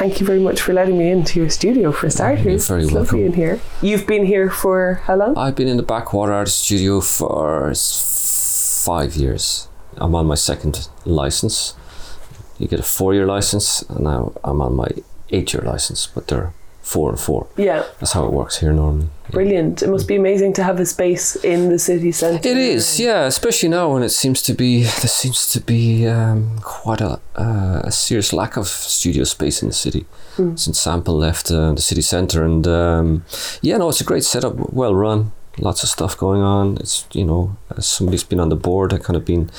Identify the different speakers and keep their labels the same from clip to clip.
Speaker 1: thank you very much for letting me into your studio for starters.
Speaker 2: You're very
Speaker 1: it's lovely
Speaker 2: welcome.
Speaker 1: in here. You've been here for how long?
Speaker 2: I've been in the Backwater Artist Studio for five years. I'm on my second license. You get a four-year license, and now I'm on my eight-year license. But they're four and four.
Speaker 1: yeah,
Speaker 2: That's how it works here normally.
Speaker 1: brilliant. It must be amazing to have a space in the city centre.
Speaker 2: It is, yeah, especially now when it seems to be there seems to be um, quite a, uh, a serious lack of studio space in the city since Sample left uh, the city centre, and um, yeah, no, it's a great setup, well run, lots of stuff going on. It's you know, as somebody's been on the board, I've kind of been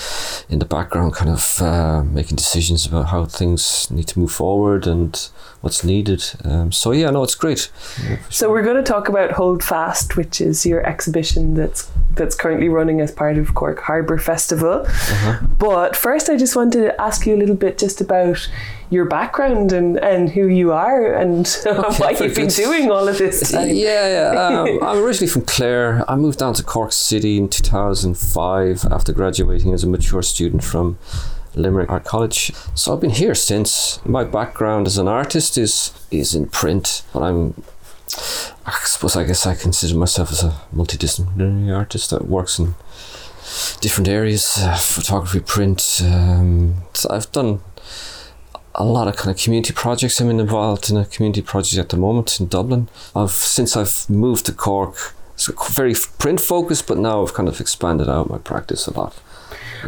Speaker 2: in the background, kind of uh, making decisions about how things need to move forward and what's needed. Um, so yeah, no, it's great.
Speaker 1: So we're going to talk about Hold Fast, which is your exhibition that's that's currently running as part of Cork Harbour Festival.
Speaker 2: Uh-huh.
Speaker 1: But first, I just wanted to ask you a little bit just about your background and, and who you are and why you've been
Speaker 2: good.
Speaker 1: doing all of this time.
Speaker 2: Yeah, yeah. Um, I'm originally from Clare. I moved down to Cork City in 2005 after graduating as a mature student from Limerick Art College. So I've been here since. My background as an artist is is in print, but I'm. I suppose I guess I consider myself as a multidisciplinary artist that works in different areas: uh, photography, print. Um, so I've done a lot of kind of community projects. I'm involved in a community project at the moment in Dublin. I've since I've moved to Cork, it's very print focused, but now I've kind of expanded out my practice a lot.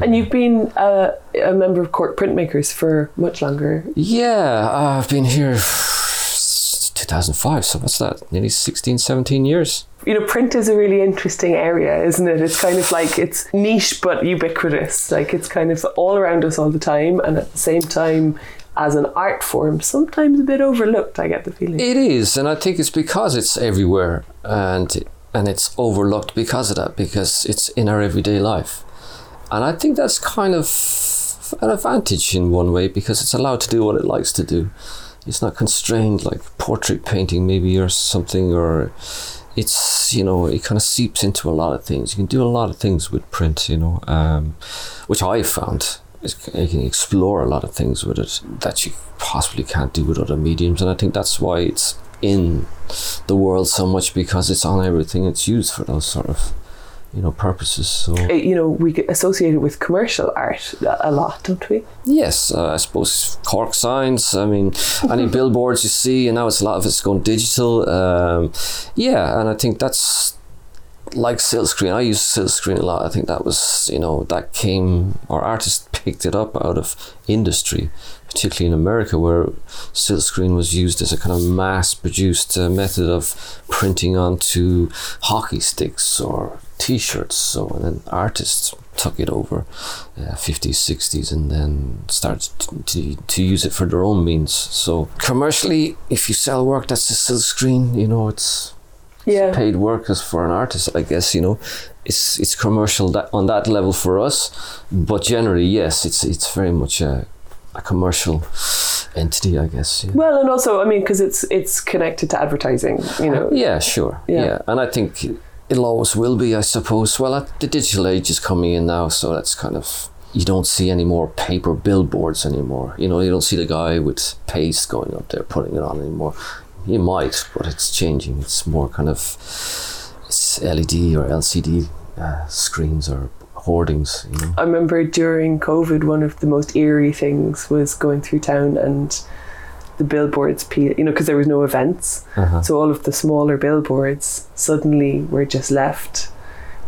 Speaker 1: And you've been uh, a member of Cork Printmakers for much longer.
Speaker 2: Yeah, I've been here since 2005, so what's that? Nearly 16, 17 years.
Speaker 1: You know, print is a really interesting area, isn't it? It's kind of like it's niche but ubiquitous. Like it's kind of all around us all the time, and at the same time, as an art form, sometimes a bit overlooked. I get the feeling.
Speaker 2: It is, and I think it's because it's everywhere and and it's overlooked because of that, because it's in our everyday life. And I think that's kind of an advantage in one way because it's allowed to do what it likes to do. It's not constrained like portrait painting, maybe, or something, or it's, you know, it kind of seeps into a lot of things. You can do a lot of things with print, you know, um, which I found. is You can explore a lot of things with it that you possibly can't do with other mediums. And I think that's why it's in the world so much because it's on everything. It's used for those sort of, you know, purposes. So.
Speaker 1: Uh, you know, we get associated with commercial art a lot, don't we?
Speaker 2: Yes, uh, I suppose Cork signs. I mean, any billboards you see, and now it's a lot of it's going digital. Um, yeah, and I think that's like silkscreen. I use silkscreen a lot. I think that was you know that came or artists picked it up out of industry, particularly in America, where silkscreen was used as a kind of mass-produced uh, method of printing onto hockey sticks or T-shirts. So then artists took it over, uh, 50s, 60s, and then started to, to, to use it for their own means. So commercially, if you sell work that's a silkscreen, you know it's
Speaker 1: Yeah.
Speaker 2: paid work as for an artist, I guess, you know. It's it's commercial that, on that level for us, but generally, yes, it's it's very much a, a commercial entity, I guess. Yeah.
Speaker 1: Well, and also, I mean, because it's it's connected to advertising. You know.
Speaker 2: Yeah, sure.
Speaker 1: Yeah.
Speaker 2: Yeah. and I think it'll always will be, I suppose. Well, the digital age is coming in now, so that's kind of you don't see any more paper billboards anymore. You know, you don't see the guy with paste going up there putting it on anymore. You might, but it's changing. It's more kind of it's LED or LCD uh, screens or hoardings. You know.
Speaker 1: I remember during COVID, one of the most eerie things was going through town and the billboards, pe- you know, because there was no events.
Speaker 2: Uh-huh.
Speaker 1: So all of the smaller billboards suddenly were just left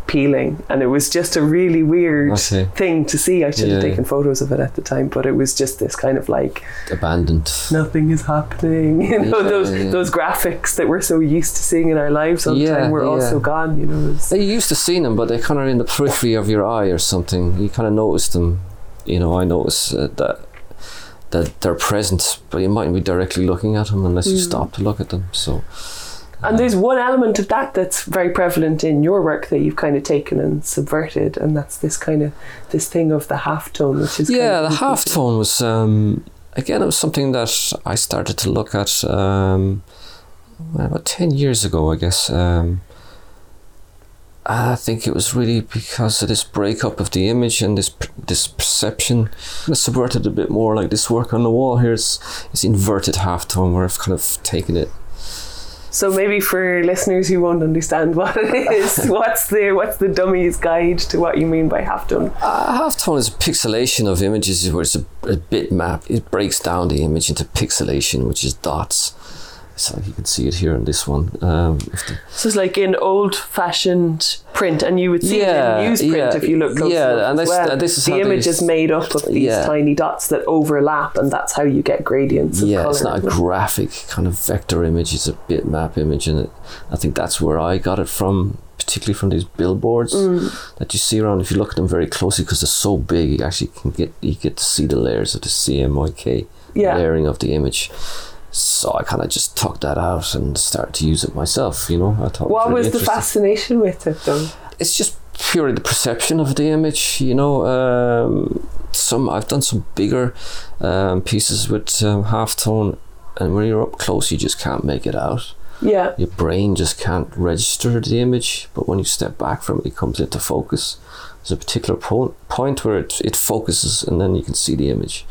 Speaker 1: peeling. And it was just a really weird thing to see. I should have taken photos of it at the time, but it was just this kind of like,
Speaker 2: Abandoned.
Speaker 1: nothing is happening. You know,
Speaker 2: Yeah,
Speaker 1: those
Speaker 2: yeah.
Speaker 1: those graphics that we're so used to seeing in our lives all the
Speaker 2: Yeah,
Speaker 1: time were
Speaker 2: yeah.
Speaker 1: also gone, you know.
Speaker 2: You used to see them, but they're kind of in the periphery of your eye or something. You kind of notice them. You know, I notice uh, that that they're present, but you mightn't be directly looking at them unless you stop to look at them. So,
Speaker 1: And there's one element of that that's very prevalent in your work that you've kind of taken and subverted, and that's this kind of this thing of the half tone, which is
Speaker 2: yeah,
Speaker 1: kind of
Speaker 2: the half tone was um, again it was something that I started to look at um, about ten years ago, I guess. Um, I think it was really because of this breakup of the image and this this perception. Of subverted a bit more. Like this work on the wall here is it's inverted half tone, where I've kind of taken it
Speaker 1: So maybe for listeners who won't understand what it is, what's the what's the dummy's guide to what you mean by halftone?
Speaker 2: Uh, halftone is a pixelation of images where it's a, a bitmap. It breaks down the image into pixelation, which is dots. So you can see it here in this one. Um, the-
Speaker 1: So it's like in old-fashioned print, and you would see
Speaker 2: Yeah,
Speaker 1: it in newsprint
Speaker 2: yeah,
Speaker 1: if you look close
Speaker 2: yeah,
Speaker 1: enough
Speaker 2: and this-
Speaker 1: well.
Speaker 2: uh, this is
Speaker 1: the image is made up of these
Speaker 2: Yeah.
Speaker 1: tiny dots that overlap, and that's how you get gradients of
Speaker 2: yeah,
Speaker 1: color.
Speaker 2: it's not a
Speaker 1: it?
Speaker 2: graphic kind of vector image. It's a bitmap image, and it, I think that's where I got it from, particularly from these billboards
Speaker 1: Mm.
Speaker 2: that you see around. If you look at them very closely, because they're so big, you actually can get you get to see the layers of the CMYK
Speaker 1: Yeah.
Speaker 2: layering of the image. So I kind of just took that out and started to use it myself. You know, I thought.
Speaker 1: What
Speaker 2: really
Speaker 1: was the fascination with it, though?
Speaker 2: it's just purely the perception of the image you know um, some i've done some bigger um, pieces with um, halftone and when you're up close you just can't make it out
Speaker 1: Yeah,
Speaker 2: your brain just can't register the image but when you step back from it it comes into focus there's a particular po- point where it, it focuses and then you can see the image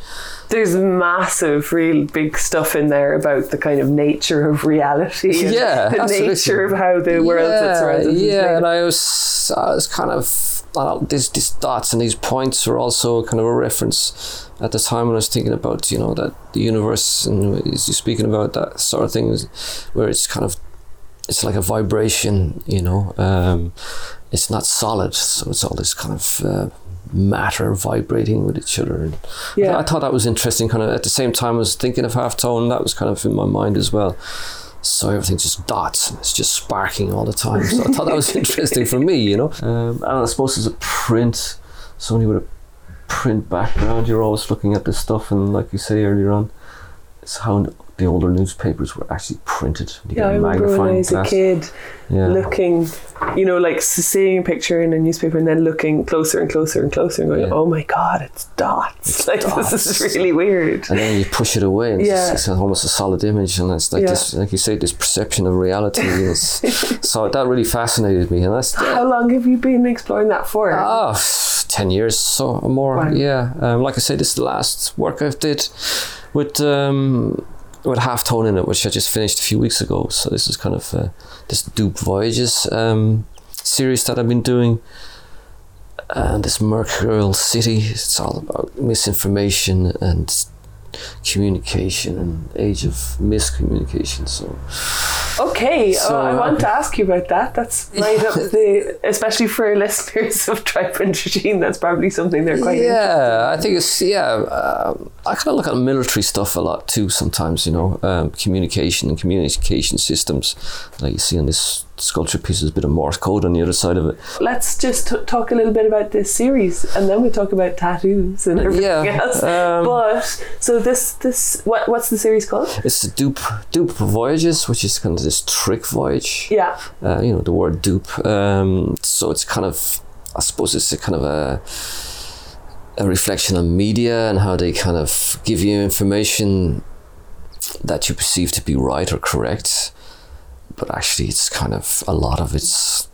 Speaker 1: there's massive, real big stuff in there about the kind of nature of reality. And
Speaker 2: Yeah,
Speaker 1: the
Speaker 2: absolutely.
Speaker 1: nature of how the world that's around us
Speaker 2: yeah, and. I was, I was kind of, know, these, these dots and these points are also kind of a reference at the time when I was thinking about, you know, that the universe and is you speaking about that sort of thing, where it's kind of, it's like a vibration, you know, um, it's not solid, so it's all this kind of uh, matter vibrating with each other. And
Speaker 1: Yeah.
Speaker 2: I thought that was interesting. Kind of at the same time, I was thinking of half tone That was kind of in my mind as well. So everything's just dots and it's just sparking all the time. So I thought that was interesting for me, you know. Um, and I suppose as a print, somebody with a print background, you're always looking at this stuff. And like you say earlier on, it's how the older newspapers were actually printed. You
Speaker 1: Yeah, I remember when I was a kid
Speaker 2: Yeah.
Speaker 1: looking, you know, like seeing a picture in a newspaper and then looking closer and closer and closer and going,
Speaker 2: Yeah.
Speaker 1: oh my god, it's dots.
Speaker 2: It's
Speaker 1: like this is really weird.
Speaker 2: and then you push it away and
Speaker 1: Yeah.
Speaker 2: it's, it's almost a solid image and it's like
Speaker 1: Yeah.
Speaker 2: this like you say this perception of reality so that really fascinated me and that's
Speaker 1: How long have you been exploring that for?
Speaker 2: oh 10 years so or more
Speaker 1: Wow.
Speaker 2: yeah um, like I say this is the last work I've did with um, with halftone in it which I just finished a few weeks ago so this is kind of uh, this Dupe Voyages um, series that I've been doing. And this Mercurial City it's all about misinformation and communication and age of miscommunication so
Speaker 1: Okay,
Speaker 2: So,
Speaker 1: oh, I
Speaker 2: uh,
Speaker 1: want to ask you about that. That's right up the, especially for listeners of Tripe + Drisheen, that's probably something they're quite
Speaker 2: yeah i think it's yeah um, i kind of look at military stuff a lot too sometimes you know um, communication and communication systems like you see on this sculpture piece there's a bit of morse code on the other side of it.
Speaker 1: Let's just t- talk a little bit about this series, and then we talk about tattoos and everything
Speaker 2: Yeah,
Speaker 1: else.
Speaker 2: um,
Speaker 1: but so this this what what's the series called?
Speaker 2: it's the dupe dupe voyages which is kind of this trick voyage.
Speaker 1: Yeah,
Speaker 2: uh, you know the word dupe. Um, so it's kind of i suppose it's a kind of a a reflection on media and how they kind of give you information that you perceive to be right or correct but actually it's kind of a lot of it's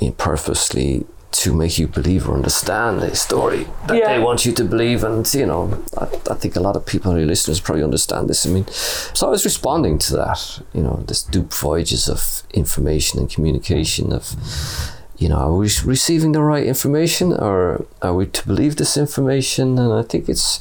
Speaker 2: you know, purposely to make you believe or understand a story that
Speaker 1: Yeah.
Speaker 2: they want you to believe. And you know I, I think a lot of people your listeners probably understand this. I mean so I was responding to that you know this dupe voyages of information and communication of you know are we receiving the right information or are we to believe this information? And I think it's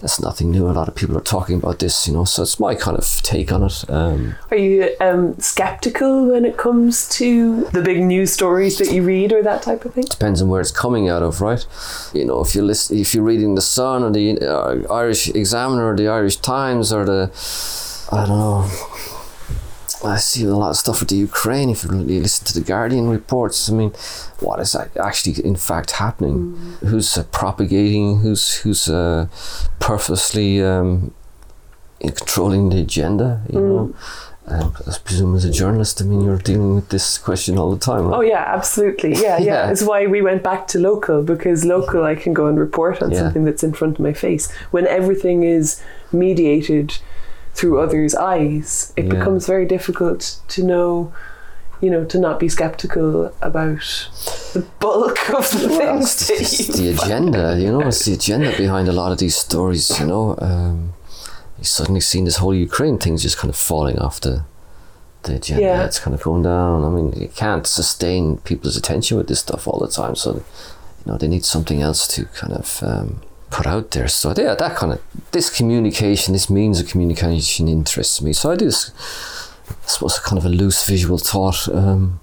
Speaker 2: that's nothing new a lot of people are talking about this you know so it's my kind of take on it um,
Speaker 1: are you um, skeptical when it comes to the big news stories that you read or that type of thing?
Speaker 2: depends on where it's coming out of, right? You know, if you listen, if you're reading the Sun or the uh, Irish Examiner or the Irish Times or the, I don't know. I see a lot of stuff with the Ukraine. If you really listen to the Guardian reports, I mean, what is actually in fact happening? Who's uh, propagating? Who's who's uh, purposely um, controlling the agenda? You know, and I presume as a journalist, I mean, you're dealing with this question all the time. Right?
Speaker 1: Oh yeah, absolutely. Yeah, yeah.
Speaker 2: Yeah.
Speaker 1: It's why we went back to local because local I can go and report on
Speaker 2: Yeah.
Speaker 1: something that's in front of my face. When everything is mediated through others' eyes, it
Speaker 2: Yeah.
Speaker 1: becomes very difficult to know, you know, to not be skeptical about the bulk of the
Speaker 2: Well,
Speaker 1: things
Speaker 2: it's
Speaker 1: you
Speaker 2: the agenda, you know, it's the agenda behind a lot of these stories, you know. Um, you suddenly seen this whole Ukraine thing just kind of falling off the the agenda.
Speaker 1: Yeah.
Speaker 2: It's kind of going down. I mean, you can't sustain people's attention with this stuff all the time, so you know they need something else to kind of um, put out there. So yeah, that kind of this communication, this means of communication interests me. So I do this, I suppose, kind of a loose visual thought. Um,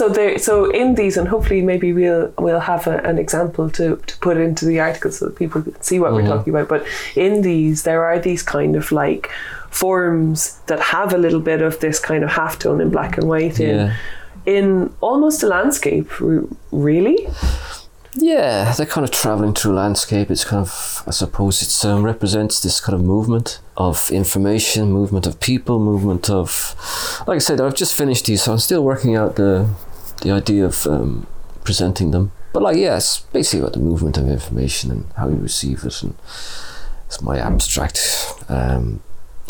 Speaker 1: So there, so in these, and hopefully maybe we'll we'll have a, an example to, to put into the article so that people can see what we're
Speaker 2: Mhm.
Speaker 1: talking about. But in these, there are these kind of like forms that have a little bit of this kind of halftone in black and white in
Speaker 2: yeah.
Speaker 1: in almost a landscape, really.
Speaker 2: Yeah, they're kind of traveling through landscape. It's kind of, I suppose, it um, represents this kind of movement of information, movement of people, movement of, like I said, I've just finished these, so I'm still working out the, the idea of um, presenting them. But like, yeah, it's basically about the movement of information and how you receive it, and it's my abstract, um,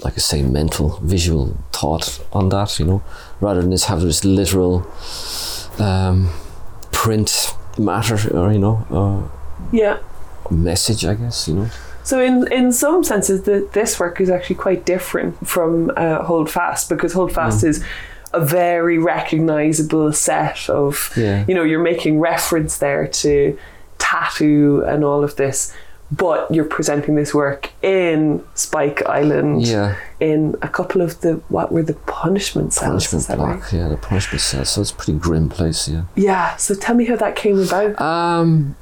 Speaker 2: like I say, mental, visual thought on that. You know, rather than just have this literal um, print matter or you know uh,
Speaker 1: Yeah.
Speaker 2: message i guess you know
Speaker 1: So in in some senses, the, this work is actually quite different from uh, Hold Fast because Hold Fast is a very recognizable set of
Speaker 2: Yeah.
Speaker 1: you know you're making reference there to tattoo and all of this, but you're presenting this work in Spike Island
Speaker 2: yeah
Speaker 1: in a couple of the what were the punishment cells?
Speaker 2: punishment
Speaker 1: is
Speaker 2: block
Speaker 1: right?
Speaker 2: yeah the punishment cell so it's a pretty grim place yeah
Speaker 1: Yeah. So tell me how that came about.
Speaker 2: um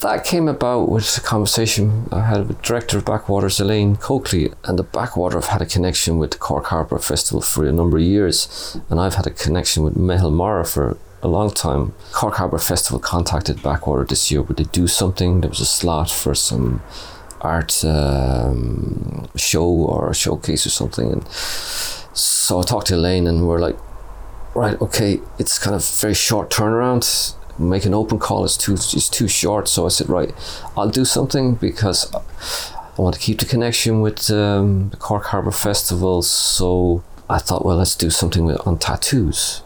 Speaker 2: that came about with a conversation I had with director of Backwaters Elaine Coakley and the Backwater have had a connection with the Cork Harbour Festival for a number of years and I've had a connection with Meitheal Mara for a long time. Cork Harbour Festival contacted Backwater this year would they do something? There was a slot for some art um, show or showcase or something. And so I talked to Elaine and we're like right okay it's kind of very short turnaround. Make an open call. Is too is too short. So I said right I'll do something because I want to keep the connection with um, the Cork Harbour Festival. So I thought well let's do something with, on tattoos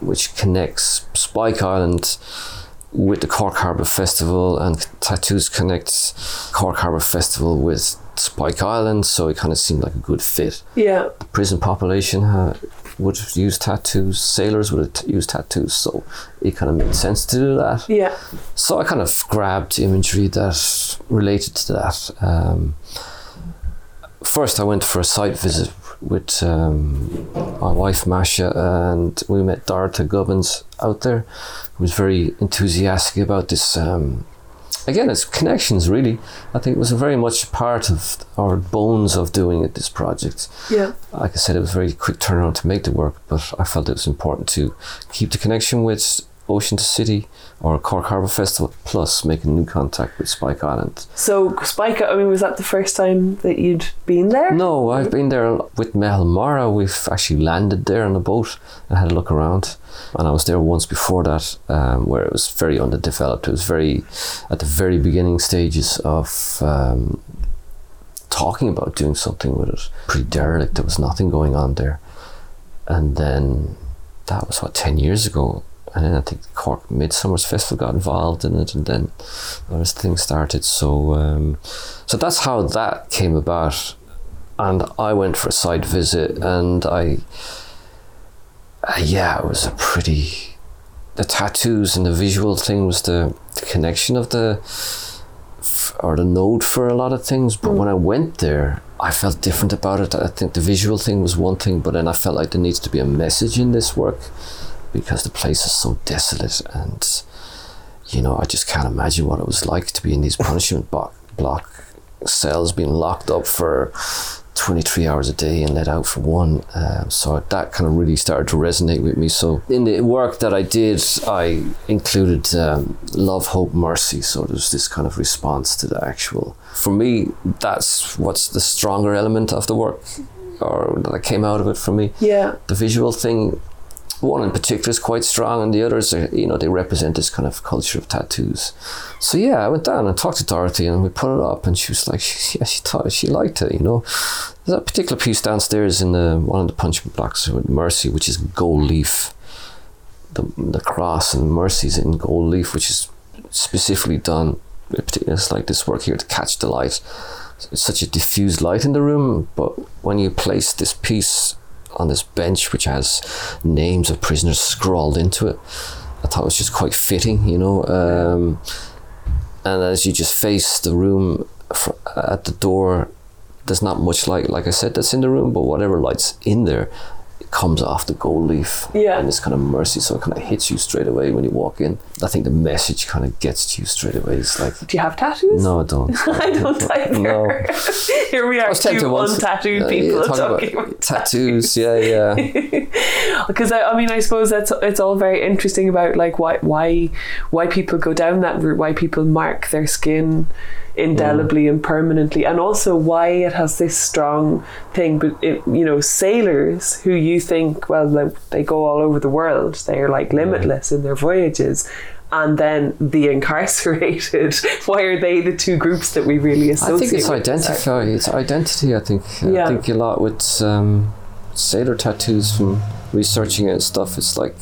Speaker 2: which connects Spike Island with the Cork Harbour Festival and tattoos connects Cork Harbour Festival with Spike Island so it kind of seemed like a good fit
Speaker 1: Yeah.
Speaker 2: prison population uh, would use tattoos, sailors would t- use tattoos, so it kind of made sense to do that.
Speaker 1: Yeah.
Speaker 2: So I kind of grabbed imagery that related to that. Um, first, I went for a site visit with um, my wife Masha, and we met Dorothy Gubbins out there, who was very enthusiastic about this. Um, again, it's connections, really. I think it was very much part of our bones of doing it, this project
Speaker 1: Yeah.
Speaker 2: like I said, it was a very quick turnaround to make the work, but I felt it was important to keep the connection with Ocean to City or Cork Harbour Festival, plus making new contact with Spike Island.
Speaker 1: So Spike, I mean, was that the first time that you'd been there?
Speaker 2: No, I've been there with Meitheal Mara. We've actually landed there on a boat and had a look around. And I was there once before that, um, where it was very underdeveloped. It was very at the very beginning stages of um, talking about doing something with it. Pretty derelict. There was nothing going on there. And then that was what ten years ago. And then I think the Cork Midsummer's Festival got involved in it, and then other things started. So, um, so that's how that came about. And I went for a site visit, and I, uh, yeah, it was a pretty. The tattoos and the visual thing was the, the connection of the, f- or the node for a lot of things. But when I went there, I felt different about it. I think the visual thing was one thing, but then I felt like there needs to be a message in this work because the place is so desolate and you know I just can't imagine what it was like to be in these punishment block, block cells being locked up for 23 hours a day and let out for one. Um, so that kind of really started to resonate with me. So in the work that I did I included um, love hope mercy. So there's this kind of response to the actual for me that's what's the stronger element of the work or that came out of it for me.
Speaker 1: Yeah.
Speaker 2: the visual thing one in particular is quite strong and the others are you know they represent this kind of culture of tattoos so yeah i went down and talked to dorothy and we put it up and she was like yeah she thought she liked it you know there's a particular piece downstairs in the one of the punching blocks with mercy which is gold leaf the, the cross and Mercy's in gold leaf, which is specifically done. It's like this work here to catch the light. It's such a diffused light in the room, but when you place this piece on this bench, which has names of prisoners scrawled into it, I thought it was just quite fitting, you know. Um, and as you just face the room at the door, there's not much light, like I said, that's in the room, but whatever light's in there, comes off the gold leaf.
Speaker 1: Yeah.
Speaker 2: And it's kind of mercy, so it kind of hits you straight away when you walk in. I think the message kind of gets to you straight away. It's like,
Speaker 1: Do you have tattoos?
Speaker 2: no, I don't.
Speaker 1: I don't either.
Speaker 2: No.
Speaker 1: Here we are, two untattooed
Speaker 2: uh,
Speaker 1: people
Speaker 2: yeah, talking
Speaker 1: talking
Speaker 2: about
Speaker 1: about
Speaker 2: tattoos. Yeah, yeah.
Speaker 1: because I, I mean I suppose that's it's all very interesting about like why why why people go down that route why people mark their skin indelibly and permanently and also why it has this strong thing but it, you know sailors who you think well they, they go all over the world they're like limitless in their voyages and then the incarcerated why are they the two groups that we really associate?
Speaker 2: I think it's
Speaker 1: with?
Speaker 2: identify. It's identity. I think.
Speaker 1: Yeah.
Speaker 2: I think a lot with um, sailor tattoos from researching it and stuff. It's like,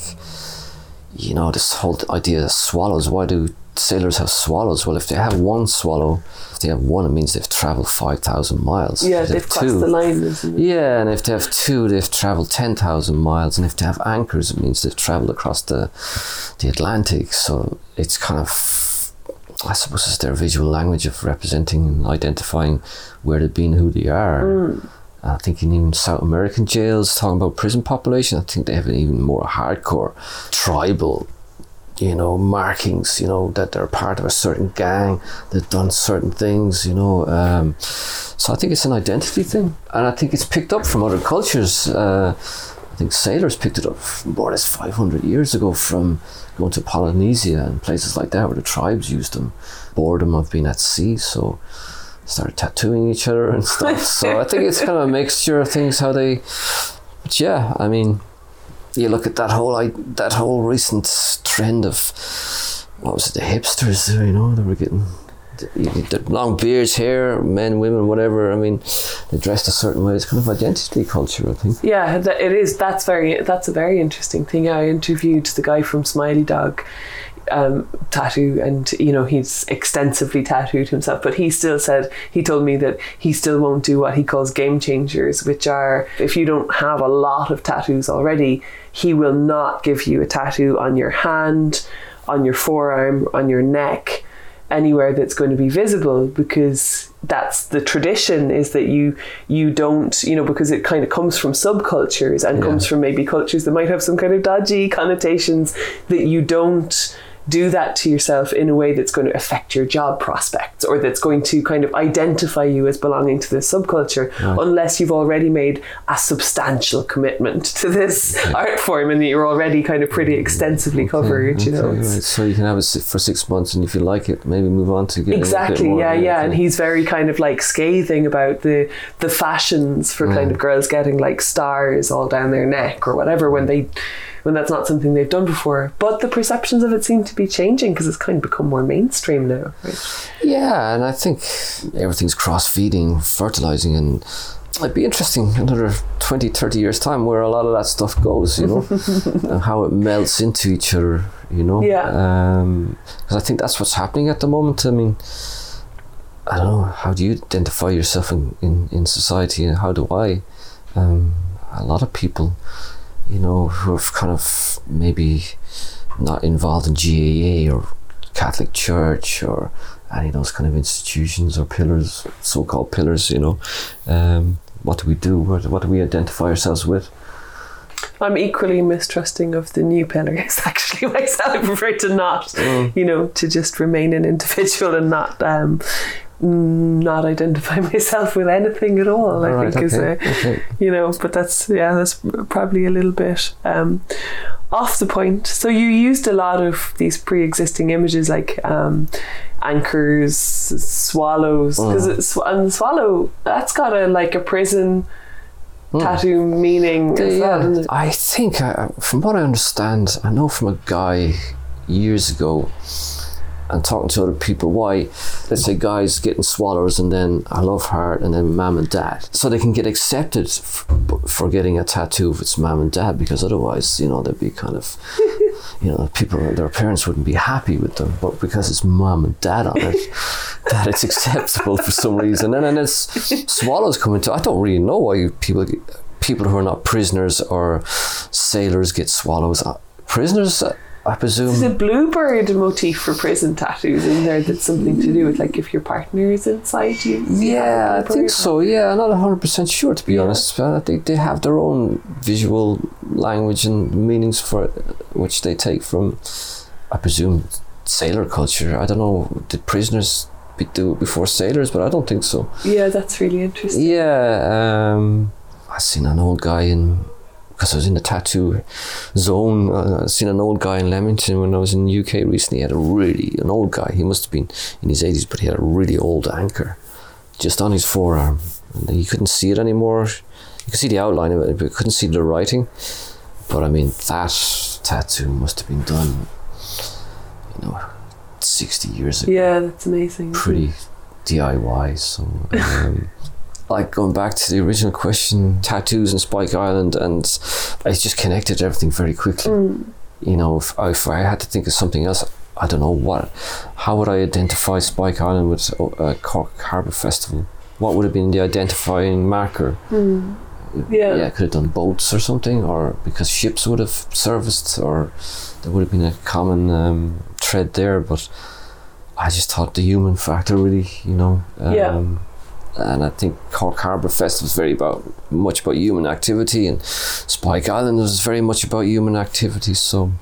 Speaker 2: you know, this whole idea of swallows. Why do sailors have swallows? Well, if they have one swallow, if they have one, it means they've five thousand miles.
Speaker 1: yeah
Speaker 2: If they
Speaker 1: they've crossed
Speaker 2: two-
Speaker 1: the line isn't it?
Speaker 2: Yeah, and if they have two, they've ten thousand miles, and if they have anchors, it means they've travelled across the the Atlantic. So it's kind of, I suppose, it's their visual language of representing and identifying where they've been, who they are. Hmm. I think in even South American jails, talking about prison population, I think they have an even more hardcore tribal, you know, markings. You know that they're part of a certain gang, they've done certain things. You know, um, so I think it's an identity thing, and I think it's picked up from other cultures. Uh, I think sailors picked it up more or less 500 years ago from going to Polynesia and places like that where the tribes used them. Boredom of being at sea, so started tattooing each other and stuff. so I think it's kind of a mixture of things how they. But yeah, I mean, you look at that whole I, that whole recent trend of what was it, the hipsters? You know, they were getting the, long beards, hair, men, women, whatever. I mean, they dressed a certain way. It's kind of identity culture, I think.
Speaker 1: Yeah, it is. That's very. That's a very interesting thing. I interviewed the guy from Smiley Dog um, tattoo, and you know he's extensively tattooed himself. But he still said he told me that he still won't do what he calls game changers, which are if you don't have a lot of tattoos already, he will not give you a tattoo on your hand, on your forearm, on your neck anywhere that's going to be visible because that's the tradition is that you you don't you know because it kind of comes from subcultures and
Speaker 2: Yeah.
Speaker 1: comes from maybe cultures that might have some kind of dodgy connotations that you don't do that to yourself in a way that's going to affect your job prospects or that's going to kind of identify you as belonging to this subculture unless you've already made a substantial commitment to this art form and that you're already kind of pretty extensively covered you know
Speaker 2: Okay, right. So you can have it for six months, and if you like it, maybe move on to get it.
Speaker 1: exactly yeah yeah and he's very kind of like scathing about the the fashions for kind of girls getting like stars all down their neck or whatever when they when that's not something they've done before but the perceptions of it seem to be changing because it's kind of become more mainstream now right?
Speaker 2: Yeah, and I think everything's cross feeding, fertilizing, and it'd be interesting another 20, 30 years' time where a lot of that stuff goes, you know, and how it melts into each other, you know.
Speaker 1: Yeah.
Speaker 2: Because I think that's what's happening at the moment. I mean, I don't know, how do you identify yourself in, in, in society, and how do I? Um, a lot of people, you know, who have kind of maybe not involved in GAA or Catholic Church or any of those kind of institutions or pillars, so-called pillars, you know. Um, what do we do? What, what do we identify ourselves with?
Speaker 1: I'm equally mistrusting of the new pillars actually myself I prefer to not
Speaker 2: Mm.
Speaker 1: you know to just remain an individual and not um not identify myself with anything at all I
Speaker 2: Alright,
Speaker 1: think is a,
Speaker 2: okay.
Speaker 1: you know but that's yeah that's probably a little bit um, off the point so you used a lot of these pre-existing images like um, anchors swallows because and swallow that's got a like a prison tattoo meaning as well doesn't?
Speaker 2: I think, uh, from what I understand, I know from a guy years ago and talking to other people why, let's say, guys getting swallows and then I love heart and then mom and dad. So they can get accepted f- for getting a tattoo if it's mom and dad because otherwise, you know, they'd be kind of. you know, people, their parents wouldn't be happy with them, but because it's mom and dad on it, that it's acceptable for some reason. And then it's swallows come into. I don't really know why people, people who are not prisoners or sailors get swallows. Uh, Prisoners, uh, I presume.
Speaker 1: There's a bluebird motif for prison tattoos in there that's something to do with like if your partner is inside you.
Speaker 2: Yeah, I think so. Yeah, I'm not hundred percent sure to be honest. But I think they have their own visual language and meanings for it, which they take from, I presume, sailor culture. I don't know. Did prisoners be, do it before sailors? But I don't think so.
Speaker 1: Yeah, that's really interesting.
Speaker 2: Yeah, um, I seen an old guy in because I was in the tattoo zone. Uh, I seen an old guy in Leamington when I was in the UK recently. He had a really an old guy. He must have been in his eighties, but he had a really old anchor just on his forearm, and you couldn't see it anymore. You could see the outline of it, but you couldn't see the writing. But I mean, that tattoo must have been done, you know, sixty years ago
Speaker 1: Yeah, that's amazing.
Speaker 2: pretty DIY. So, um, like going back to the original question, tattoos in Spike Island, and I just connected everything very quickly. You know, if, if I had to think of something else, I don't know what. How would I identify Spike Island with uh, Cork Harbour Festival? What would have been the identifying marker?
Speaker 1: it? Yeah.
Speaker 2: yeah, could have done boats or something, or because ships would have serviced, or there would have been a common um, thread there. But I just thought the human factor really, you know. Um,
Speaker 1: Yeah.
Speaker 2: And I think Cork Harbour Fest was very about much about human activity, and Spike Island was very much about human activity. So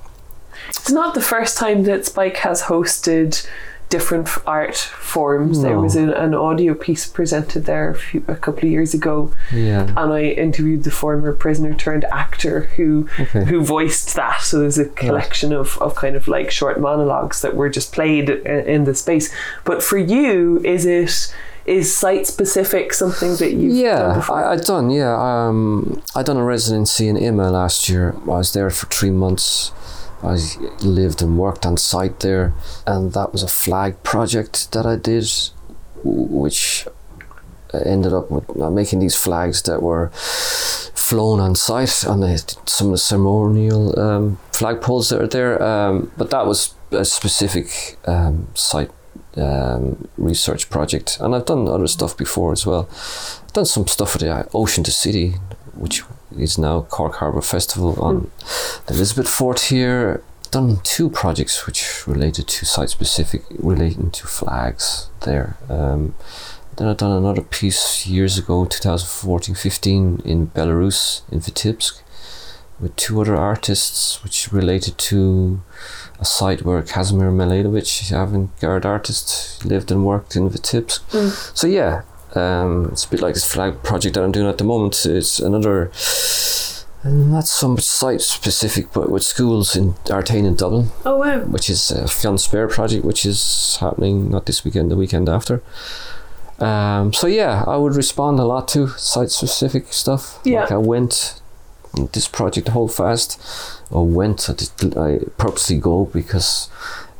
Speaker 1: It's not the first time that Spike has hosted different art forms. There was an, an audio piece presented there a, few, a couple of years ago,
Speaker 2: yeah,
Speaker 1: and I interviewed the former prisoner turned actor who
Speaker 2: Okay.
Speaker 1: who voiced that. So there's a collection of, of kind of like short monologues that were just played i- in the space. But for you, is it is site specific something that you've done
Speaker 2: Yeah,
Speaker 1: before?
Speaker 2: I, I done. Yeah, um, I done a residency in IMMA last year. I was there for three months. I lived and worked on site there, and that was a flag project that I did, which ended up with uh, making these flags that were flown on site on the, some of the ceremonial um, flag poles that are there. Um, but that was a specific um, site um, research project, and I've done other stuff before as well. I've done some stuff for the uh, Ocean to City, which is now Cork Harbour Festival on the Elizabeth Fort here. Done two projects which related to site specific, relating to flags there. Um, then I've done another piece years ago, 2014 15, in Belarus, in Vitebsk, with two other artists, which related to a site where Kazimir Malevich, avant garde artist, lived and worked in Vitebsk. So, yeah, um, it's a bit like this flag project that I'm doing at the moment. It's another, not so much site specific, but with schools in Artane in Dublin
Speaker 1: oh wow.
Speaker 2: which is a Fionn Spare project, which is happening not this weekend, the weekend after. Um, so yeah, I would respond a lot to site specific stuff.
Speaker 1: Yeah.
Speaker 2: Like I went this project hold fast, or went. I, did, I purposely go because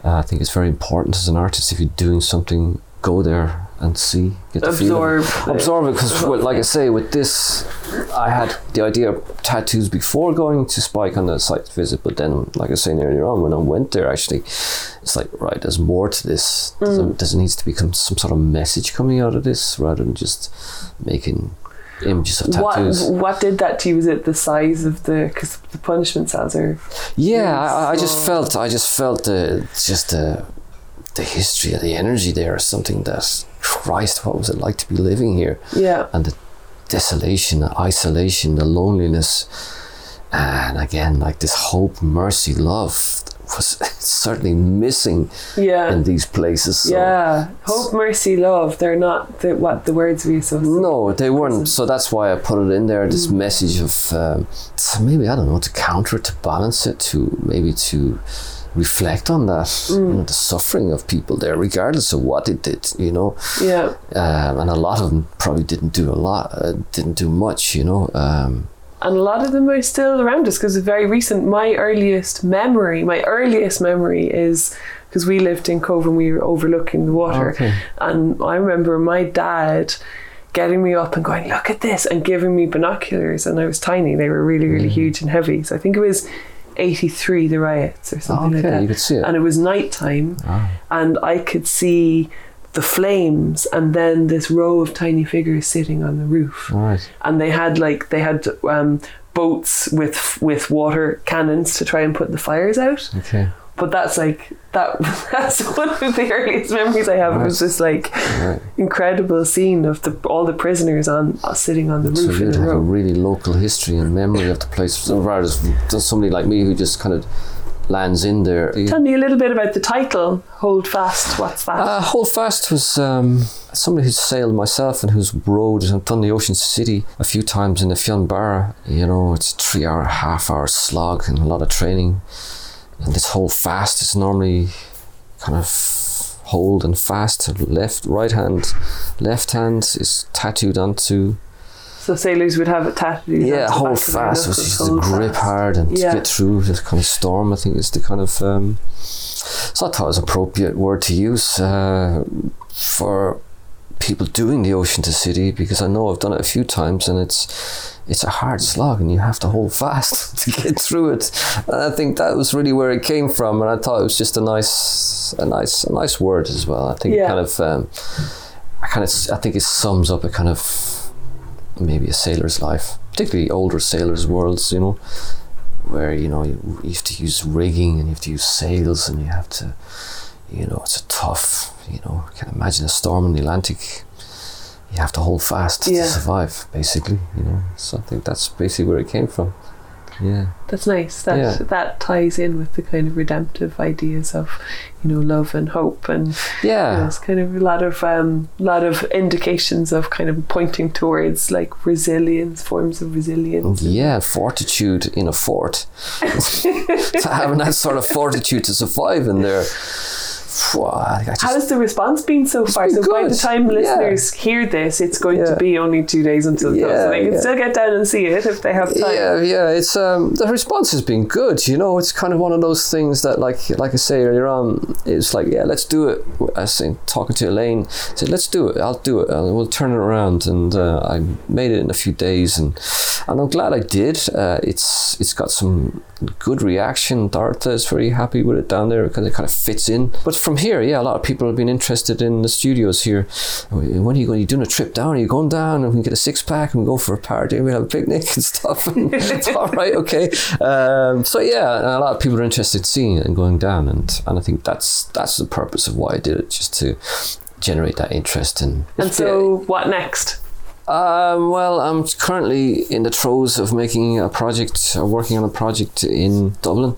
Speaker 2: uh, I think it's very important as an artist if you're doing something, go there and see, get the.
Speaker 1: Absorb. the-
Speaker 2: Absorb it because, like I say, with this, I had the idea of tattoos before going to Spike on the site visit, but then, like I was saying earlier on, when I went there, actually, it's like, right, there's more to this. Does, it, does it to become some sort of message coming out of this rather than just making images of tattoos?
Speaker 1: What what did that to you? Was it the size of the because the punishment cells are
Speaker 2: Yeah, I, I just felt, I just felt the just the the history of the energy there is something that Christ, what was it like to be living here?
Speaker 1: yeah
Speaker 2: and the desolation, the isolation, the loneliness, and again, like this hope, mercy, love was certainly missing
Speaker 1: yeah
Speaker 2: in these places. So
Speaker 1: yeah hope mercy love they're not the, what the words we associate.
Speaker 2: No, they weren't. So that's why I put it in there. This message of um, maybe I don't know to counter it, to balance it, to maybe to reflect on that, you know, the suffering of people there, regardless of what it did. You know,
Speaker 1: yeah
Speaker 2: um, and a lot of them probably didn't do a lot, uh, didn't do much. You know. Um,
Speaker 1: and a lot of them are still around us because it's very recent. My earliest memory, my earliest memory is because we lived in Cobh and we were overlooking the water,
Speaker 2: Okay.
Speaker 1: and I remember my dad getting me up and going, "Look at this," and giving me binoculars, and I was tiny; they were really, really huge and heavy. So I think it was '83, the riots or something like
Speaker 2: okay,
Speaker 1: that.
Speaker 2: you could see it.
Speaker 1: and it was nighttime,
Speaker 2: Ah.
Speaker 1: and I could see the flames, and then this row of tiny figures sitting on the roof,
Speaker 2: right.
Speaker 1: and they had like they had um, boats with with water cannons to try and put the fires out.
Speaker 2: Okay.
Speaker 1: But that's like that. That's one of the earliest memories I have. It was this like
Speaker 2: Right.
Speaker 1: incredible scene of the all the prisoners on uh, sitting on the roof in
Speaker 2: you'd
Speaker 1: a
Speaker 2: have a
Speaker 1: row.
Speaker 2: really local history and memory of the place, so rather than somebody like me who just kind of lands in there.
Speaker 1: Tell me a little bit about the title. Hold fast. What's that?
Speaker 2: Uh, Holdfast was um, somebody who's sailed myself and who's rowed and done the Ocean City a few times in the Fionnbarra. You know, it's a three hour, half hour slog and a lot of training. And this whole fast is normally kind of hold and fast. Left, right hand, left hand is tattooed onto.
Speaker 1: So sailors would have it tattooed.
Speaker 2: Yeah, hold
Speaker 1: back of their
Speaker 2: fast, is to grip
Speaker 1: fast.
Speaker 2: hard and
Speaker 1: Yeah.
Speaker 2: to get through this kind of storm. I think is the kind of. Um, so I thought it was appropriate word to use uh, for people doing the ocean to city because I know I've done it a few times and it's it's a hard slog and you have to hold fast to get through it. And I think that was really where it came from, and I thought it was just a nice, a nice, a nice word as well. I think it kind of, um, I kind of, I think it sums up a kind of maybe a sailor's life, particularly older sailors' worlds, you know, where you know you, you have to use rigging and you have to use sails and you have to, you know, it's a tough, you know, I can imagine a storm in the Atlantic. You have to hold fast
Speaker 1: Yeah.
Speaker 2: to survive, basically, you know. So I think that's basically where it came from. Yeah.
Speaker 1: That's nice. That
Speaker 2: Yeah.
Speaker 1: that ties in with the kind of redemptive ideas of, you know, love and hope, and
Speaker 2: Yeah.
Speaker 1: there's kind of a lot of um, lot of indications of kind of pointing towards like resilience, forms of resilience.
Speaker 2: Yeah, fortitude in a fort. to having that sort of fortitude to survive in there. Phew, I just,
Speaker 1: How's the response been so far?
Speaker 2: been
Speaker 1: So by the
Speaker 2: good.
Speaker 1: time
Speaker 2: Yeah.
Speaker 1: listeners hear this, it's going to be only two days until goes,
Speaker 2: Yeah,
Speaker 1: so they can
Speaker 2: yeah.
Speaker 1: still get down and see it if they have time.
Speaker 2: Yeah, yeah. It's um the response has been good. You know, it's kind of one of those things that, like, like I say earlier on, it's like, yeah, let's do it. I was saying, talking to Elaine, I said, let's do it. I'll do it. We'll turn it around, and uh, I made it in a few days, and and I'm glad I did. Uh, it's it's got some good reaction. Dorothy is very happy with it down there because it kind of fits in. But from here, yeah, a lot of people have been interested in the studios here. When are you going? Are you doing a trip down? Are you going down? And we can get a six pack and we go for a party and we have a picnic and stuff. And it's all right, okay. Um, so yeah, a lot of people are interested in seeing it and going down, and and I think that's that's the purpose of why I did it, just to generate that interest and
Speaker 1: And so, what next?
Speaker 2: Um, well, I'm currently in the throes of making a project, uh, working on a project in Dublin,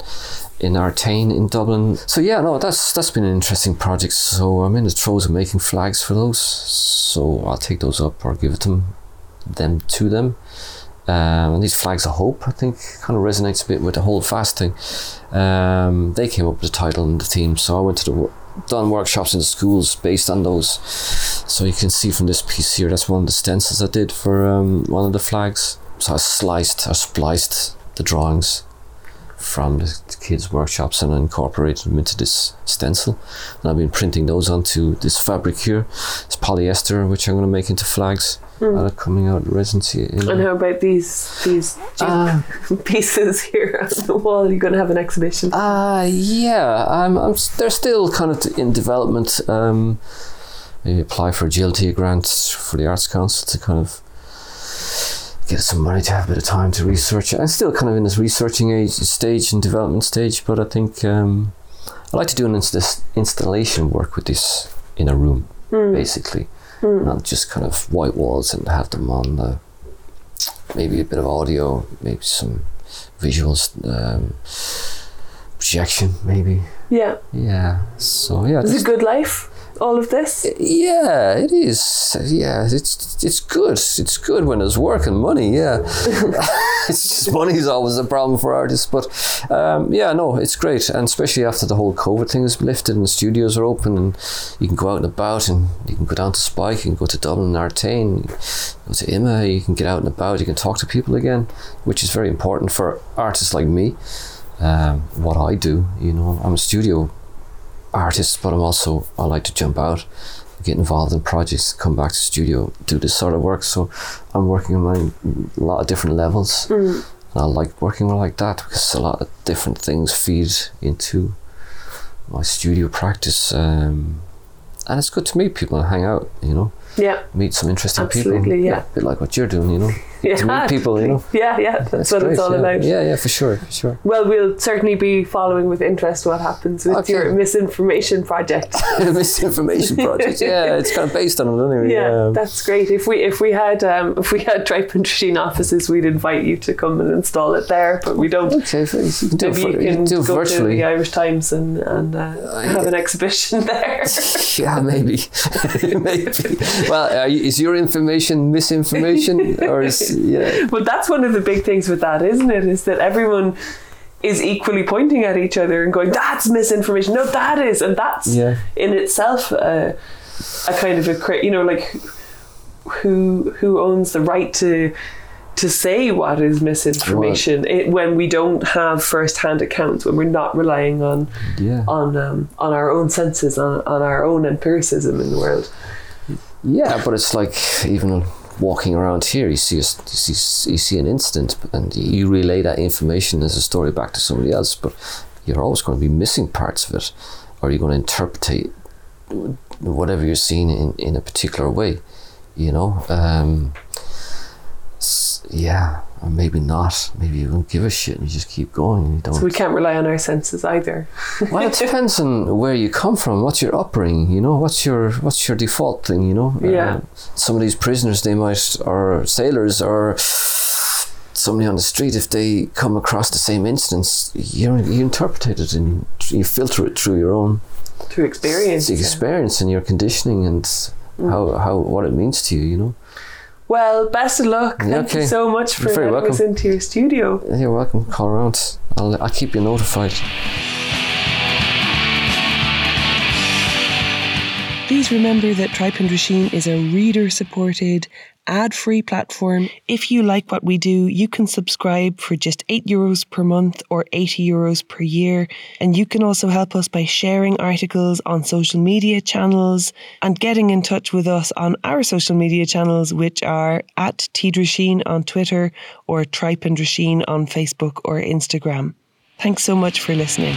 Speaker 2: in Artane in Dublin. So yeah, no, that's that's been an interesting project. So I'm in the throes of making flags for those. So I'll take those up or give them, them to them. Um, and these flags of hope, I think, kind of resonates a bit with the whole fast thing. Um, they came up with the title and the theme, so I went to the done workshops in schools based on those. So you can see from this piece here, that's one of the stencils I did for um, one of the flags. So I sliced, I spliced the drawings from the kids' workshops and incorporated them into this stencil. And I've been printing those onto this fabric here. It's polyester, which I'm going to make into flags are coming out residency. In
Speaker 1: And how about these these
Speaker 2: Uh,
Speaker 1: pieces here on the wall? You're going to have an exhibition.
Speaker 2: Uh, yeah, I'm, I'm, they're still kind of in development. Um, maybe apply for a GLT grant for the Arts Council to kind of get some money to have a bit of time to research it. I'm still kind of in this researching age, stage and development stage, but I think um, I like to do an inst- installation work with this in a room, basically. Not just kind of white walls and have them on the maybe a bit of audio, maybe some visuals, um, projection, maybe.
Speaker 1: Yeah.
Speaker 2: Yeah. So yeah,
Speaker 1: This
Speaker 2: Is
Speaker 1: it good life? All of this?
Speaker 2: yeah, it is. Yeah, it's it's good. It's good when there's work and money. Yeah, it's just money is always a problem for artists. But um, yeah, no, it's great, and especially after the whole COVID thing is lifted and the studios are open and you can go out and about and you can go down to Spike, you can go to Dublin and Artane, go to IMMA, you can get out and about, you can talk to people again, which is very important for artists like me. Um, what I do, you know, I'm a studio artist, but I'm also I like to jump out, get involved in projects, come back to studio, do this sort of work. So I'm working on my, a lot of different levels, And I like working like that because a lot of different things feed into my studio practice. Um, and it's good to meet people and hang out, you know,
Speaker 1: Yeah.
Speaker 2: meet some interesting people.
Speaker 1: Absolutely, yeah.
Speaker 2: A bit like what you're doing, you know.
Speaker 1: Yeah.
Speaker 2: To meet people, you know.
Speaker 1: Yeah, yeah. That's, what
Speaker 2: great,
Speaker 1: it's all
Speaker 2: yeah.
Speaker 1: about.
Speaker 2: Yeah, yeah, for sure, for sure.
Speaker 1: Well, we'll certainly be following with interest what happens with
Speaker 2: Okay.
Speaker 1: your misinformation project.
Speaker 2: Misinformation project. Yeah, it's kind of based on it anyway.
Speaker 1: Yeah,
Speaker 2: um,
Speaker 1: that's great. If we if we had um, if we had Tripe and offices, we'd invite you to come and install it there. But we don't.
Speaker 2: okay, so you can do it,
Speaker 1: Maybe
Speaker 2: for,
Speaker 1: you
Speaker 2: you
Speaker 1: can
Speaker 2: can do it
Speaker 1: go to
Speaker 2: virtually.
Speaker 1: the Irish Times and and uh, have an exhibition there.
Speaker 2: Yeah, maybe, maybe. Well, you, is your information misinformation, or is yeah?
Speaker 1: But that's one of the big things with that, isn't it? Is that everyone is equally pointing at each other and going, "That's misinformation." No, that is, and that's
Speaker 2: Yeah.
Speaker 1: in itself uh, a kind of a cra- you know like who who owns the right to to say what is misinformation it, when we don't have first-hand accounts when we're not relying on
Speaker 2: Yeah,
Speaker 1: on um, on our own senses on, on our own empiricism in the world
Speaker 2: yeah, but it's like even walking around here, you see, a, you see, you see an incident, and you relay that information as a story back to somebody else, but you're always going to be missing parts of it, or you're going to interpret whatever you're seeing in, in a particular way, you know. Um, yeah, or maybe not. Maybe you don't give a shit and you just keep going. And you don't.
Speaker 1: so we can't rely on our senses either
Speaker 2: well, it depends on where you come from, what's your upbringing, you know, what's your what's your default thing, you know.
Speaker 1: Yeah.
Speaker 2: Uh, some of these prisoners, they might, or sailors, or somebody on the street, if they come across the same instance, you you interpret it and you filter it through your own
Speaker 1: through experience
Speaker 2: experience and your conditioning and
Speaker 1: Mm.
Speaker 2: how, how what it means to you, you know.
Speaker 1: Well best of luck thank
Speaker 2: Okay.
Speaker 1: you so much for
Speaker 2: You're very
Speaker 1: letting us into your studio
Speaker 2: You're welcome. Call around. I'll I'll keep you notified.
Speaker 3: Please remember that Tripe and Drisheen is a reader supported, ad free platform. If you like what we do, you can subscribe for just €8 Euros per month or €80 Euros per year. And you can also help us by sharing articles on social media channels and getting in touch with us on our social media channels, which are at Teedrasheen on Twitter or Tripe and Drisheen on Facebook or Instagram. Thanks so much for listening.